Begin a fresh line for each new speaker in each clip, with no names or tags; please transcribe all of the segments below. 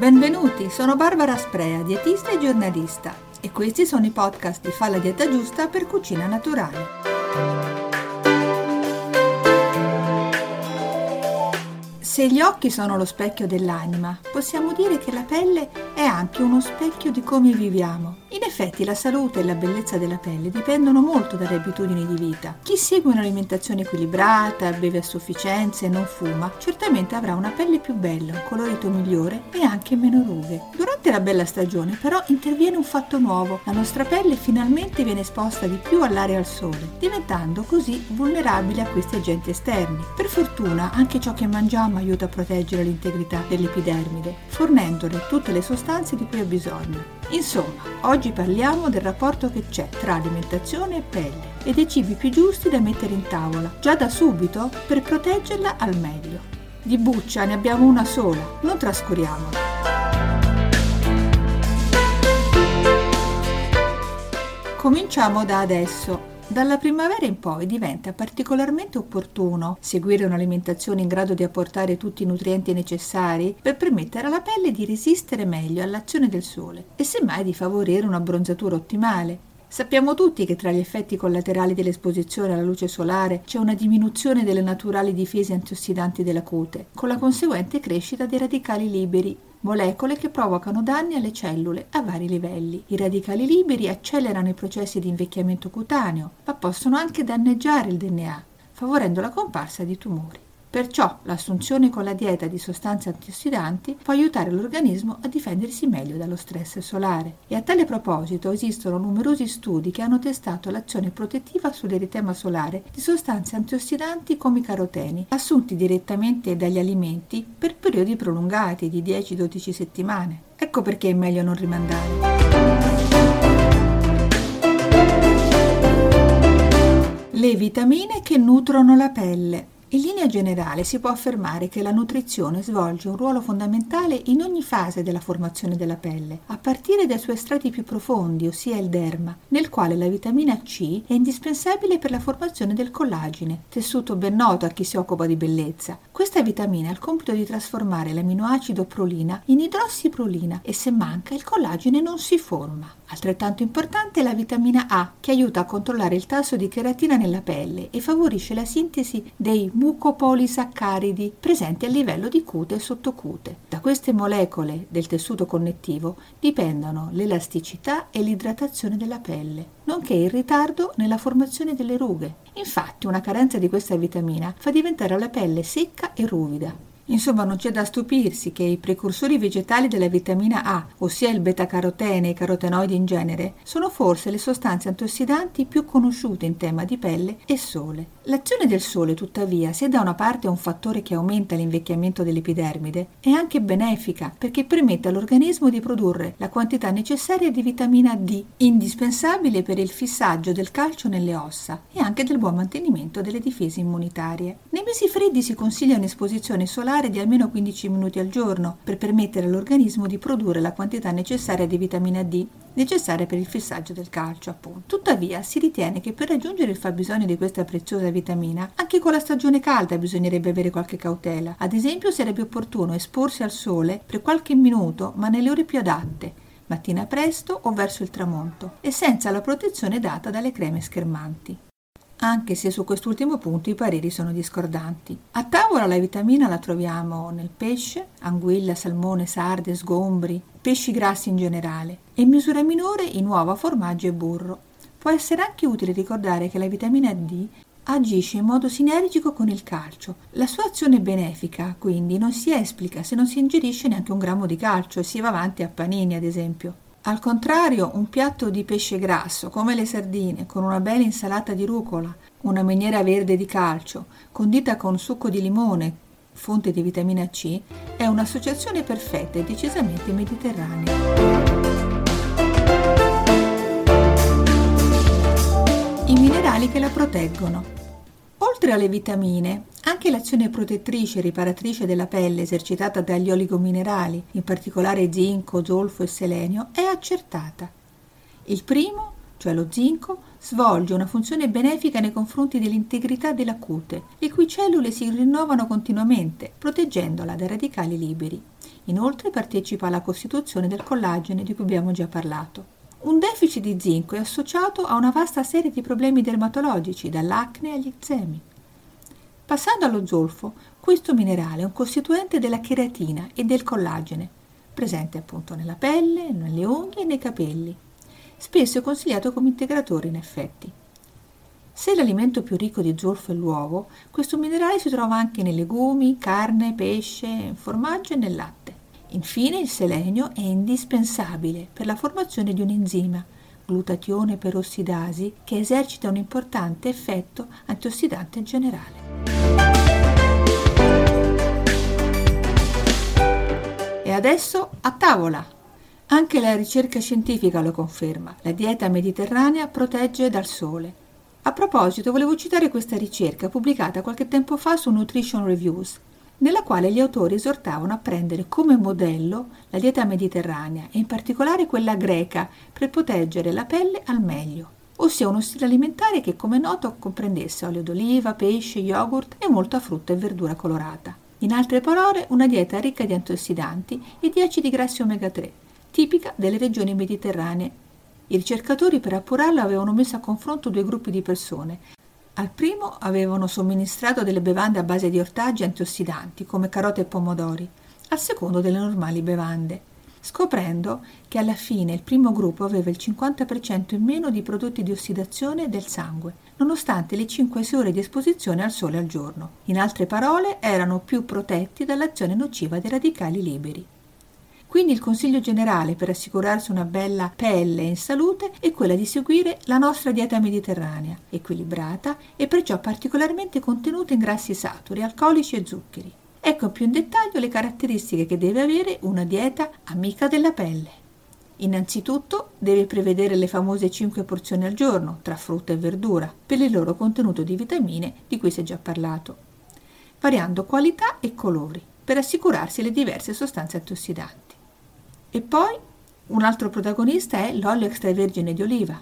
Benvenuti, sono Barbara Sprea, dietista e giornalista e questi sono i podcast di Fa la dieta giusta per cucina naturale. Se gli occhi sono lo specchio dell'anima, possiamo dire che la pelle è anche uno specchio di come viviamo. In effetti la salute e la bellezza della pelle dipendono molto dalle abitudini di vita. Chi segue un'alimentazione equilibrata, beve a sufficienza e non fuma, certamente avrà una pelle più bella, un colorito migliore e anche meno rughe. Durante la bella stagione però interviene un fatto nuovo. La nostra pelle finalmente viene esposta di più all'aria e al sole, diventando così vulnerabile a questi agenti esterni. Per fortuna anche ciò che mangiamo aiuta a proteggere l'integrità dell'epidermide, fornendole tutte le sostanze di cui ha bisogno. Insomma, oggi parliamo del rapporto che c'è tra alimentazione e pelle e dei cibi più giusti da mettere in tavola, già da subito, per proteggerla al meglio. Di buccia ne abbiamo una sola, non trascuriamola. Cominciamo da adesso dalla primavera in poi diventa particolarmente opportuno seguire un'alimentazione in grado di apportare tutti i nutrienti necessari per permettere alla pelle di resistere meglio all'azione del sole e semmai di favorire una bronzatura ottimale. Sappiamo tutti che tra gli effetti collaterali dell'esposizione alla luce solare c'è una diminuzione delle naturali difese antiossidanti della cute, con la conseguente crescita dei radicali liberi, molecole che provocano danni alle cellule a vari livelli. I radicali liberi accelerano i processi di invecchiamento cutaneo, ma possono anche danneggiare il DNA, favorendo la comparsa di tumori. Perciò l'assunzione con la dieta di sostanze antiossidanti può aiutare l'organismo a difendersi meglio dallo stress solare. E a tale proposito esistono numerosi studi che hanno testato l'azione protettiva sull'eritema solare di sostanze antiossidanti come i caroteni, assunti direttamente dagli alimenti per periodi prolungati di 10-12 settimane. Ecco perché è meglio non rimandare. Le vitamine che nutrono la pelle. In linea generale si può affermare che la nutrizione svolge un ruolo fondamentale in ogni fase della formazione della pelle, a partire dai suoi strati più profondi, ossia il derma, nel quale la vitamina C è indispensabile per la formazione del collagine, tessuto ben noto a chi si occupa di bellezza. Questa vitamina ha il compito di trasformare l'aminoacido prolina in idrossiprolina e se manca il collagene non si forma. Altrettanto importante è la vitamina A, che aiuta a controllare il tasso di cheratina nella pelle e favorisce la sintesi dei mucopolisaccaridi presenti a livello di cute e sottocute. Da queste molecole del tessuto connettivo dipendono l'elasticità e l'idratazione della pelle, nonché il ritardo nella formazione delle rughe. Infatti una carenza di questa vitamina fa diventare la pelle secca e ruvida. Insomma, non c'è da stupirsi che i precursori vegetali della vitamina A, ossia il beta-carotene e i carotenoidi in genere, sono forse le sostanze antiossidanti più conosciute in tema di pelle e sole. L'azione del sole, tuttavia, se da una parte è un fattore che aumenta l'invecchiamento dell'epidermide, è anche benefica perché permette all'organismo di produrre la quantità necessaria di vitamina D, indispensabile per il fissaggio del calcio nelle ossa e anche del buon mantenimento delle difese immunitarie. Nei mesi freddi si consiglia un'esposizione solare alimentare di almeno 15 minuti al giorno per permettere all'organismo di produrre la quantità necessaria di vitamina D necessaria per il fissaggio del calcio, appunto. Tuttavia, si ritiene che per raggiungere il fabbisogno di questa preziosa vitamina, anche con la stagione calda bisognerebbe avere qualche cautela. Ad esempio, sarebbe opportuno esporsi al sole per qualche minuto, ma nelle ore più adatte, mattina presto o verso il tramonto, e senza la protezione data dalle creme schermanti anche se su quest'ultimo punto i pareri sono discordanti. A tavola la vitamina la troviamo nel pesce, anguilla, salmone, sarde, sgombri, pesci grassi in generale, e in misura minore in uova, formaggio e burro. Può essere anche utile ricordare che la vitamina D agisce in modo sinergico con il calcio. La sua azione benefica, quindi, non si esplica se non si ingerisce neanche un grammo di calcio e si va avanti a panini, ad esempio. Al contrario, un piatto di pesce grasso, come le sardine, con una bella insalata di rucola, una miniera verde di calcio, condita con succo di limone, fonte di vitamina C, è un'associazione perfetta e decisamente mediterranea. I minerali che la proteggono. Oltre alle vitamine, anche l'azione protettrice e riparatrice della pelle esercitata dagli oligominerali, in particolare zinco, zolfo e selenio, è accertata. Il primo, cioè lo zinco, svolge una funzione benefica nei confronti dell'integrità della cute, le cui cellule si rinnovano continuamente, proteggendola dai radicali liberi. Inoltre partecipa alla costituzione del collagene di cui abbiamo già parlato. Un deficit di zinco è associato a una vasta serie di problemi dermatologici, dall'acne agli eczemi. Passando allo zolfo, questo minerale è un costituente della cheratina e del collagene, presente appunto nella pelle, nelle unghie e nei capelli. Spesso è consigliato come integratore in effetti. Se l'alimento più ricco di zolfo è l'uovo, questo minerale si trova anche nei legumi, carne, pesce, formaggio e nel latte. Infine il selenio è indispensabile per la formazione di un enzima, glutatione perossidasi, che esercita un importante effetto antiossidante generale. Adesso a tavola! Anche la ricerca scientifica lo conferma. La dieta mediterranea protegge dal sole. A proposito, volevo citare questa ricerca pubblicata qualche tempo fa su Nutrition Reviews, nella quale gli autori esortavano a prendere come modello la dieta mediterranea e in particolare quella greca per proteggere la pelle al meglio, ossia uno stile alimentare che come noto comprendesse olio d'oliva, pesce, yogurt e molta frutta e verdura colorata. In altre parole, una dieta ricca di antiossidanti e di acidi grassi omega 3, tipica delle regioni mediterranee. I ricercatori per appurarlo avevano messo a confronto due gruppi di persone, al primo avevano somministrato delle bevande a base di ortaggi antiossidanti come carote e pomodori, al secondo delle normali bevande, scoprendo che alla fine il primo gruppo aveva il 50% in meno di prodotti di ossidazione del sangue, nonostante le 5-6 ore di esposizione al sole al giorno. In altre parole, erano più protetti dall'azione nociva dei radicali liberi. Quindi il consiglio generale per assicurarsi una bella pelle in salute è quella di seguire la nostra dieta mediterranea, equilibrata e perciò particolarmente contenuta in grassi saturi, alcolici e zuccheri. Ecco più in dettaglio le caratteristiche che deve avere una dieta amica della pelle. Innanzitutto deve prevedere le famose 5 porzioni al giorno tra frutta e verdura per il loro contenuto di vitamine di cui si è già parlato, variando qualità e colori per assicurarsi le diverse sostanze antiossidanti. E poi un altro protagonista è l'olio extravergine di oliva.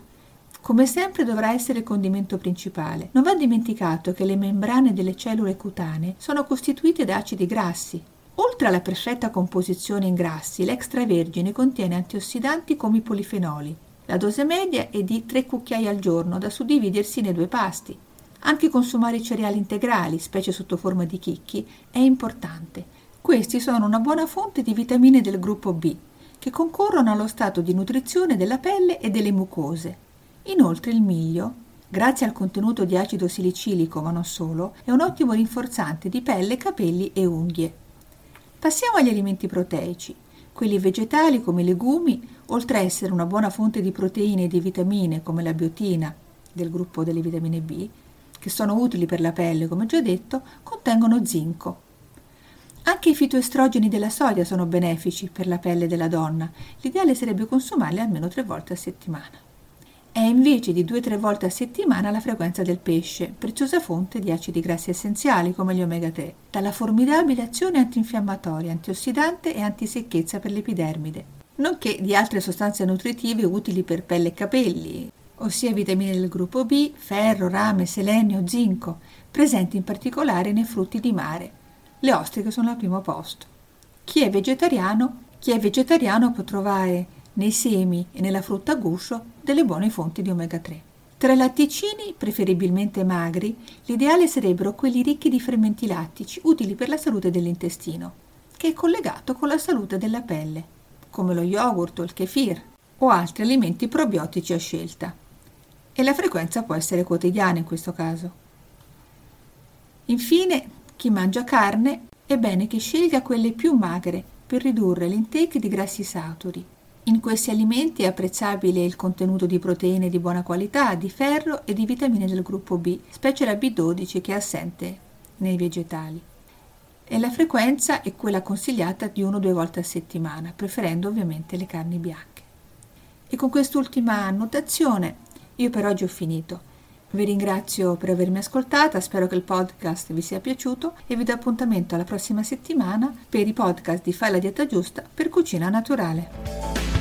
Come sempre dovrà essere il condimento principale. Non va dimenticato che le membrane delle cellule cutanee sono costituite da acidi grassi. Oltre alla perfetta composizione in grassi, l'extravergine contiene antiossidanti come i polifenoli. La dose media è di 3 cucchiai al giorno, da suddividersi nei due pasti. Anche consumare cereali integrali, specie sotto forma di chicchi, è importante. Questi sono una buona fonte di vitamine del gruppo B, che concorrono allo stato di nutrizione della pelle e delle mucose. Inoltre il miglio, grazie al contenuto di acido silicilico ma non solo, è un ottimo rinforzante di pelle, capelli e unghie. Passiamo agli alimenti proteici. Quelli vegetali come i legumi, oltre a essere una buona fonte di proteine e di vitamine come la biotina del gruppo delle vitamine B, che sono utili per la pelle come già detto, contengono zinco, anche i fitoestrogeni della soia sono benefici per la pelle della donna. L'ideale sarebbe consumarli almeno tre volte a settimana. È invece di due o tre volte a settimana la frequenza del pesce, preziosa fonte di acidi grassi essenziali come gli omega 3, dalla formidabile azione antinfiammatoria, antiossidante e antisecchezza per l'epidermide, nonché di altre sostanze nutritive utili per pelle e capelli, ossia vitamine del gruppo B, ferro, rame, selenio, zinco, presenti in particolare nei frutti di mare, le ostriche sono al primo posto. Chi è vegetariano, chi è vegetariano può trovare nei semi e nella frutta a guscio delle buone fonti di omega 3. Tra i latticini, preferibilmente magri, l'ideale sarebbero quelli ricchi di fermenti lattici utili per la salute dell'intestino, che è collegato con la salute della pelle, come lo yogurt o il kefir o altri alimenti probiotici a scelta. E la frequenza può essere quotidiana in questo caso. Infine, chi mangia carne è bene che scelga quelle più magre per ridurre l'intake di grassi saturi. In questi alimenti è apprezzabile il contenuto di proteine di buona qualità, di ferro e di vitamine del gruppo B, specie la B12 che è assente nei vegetali. E la frequenza è quella consigliata di uno o due volte a settimana, preferendo ovviamente le carni bianche. E con quest'ultima annotazione io per oggi ho finito. Vi ringrazio per avermi ascoltata, spero che il podcast vi sia piaciuto e vi do appuntamento alla prossima settimana per i podcast di Fai la dieta giusta per cucina naturale.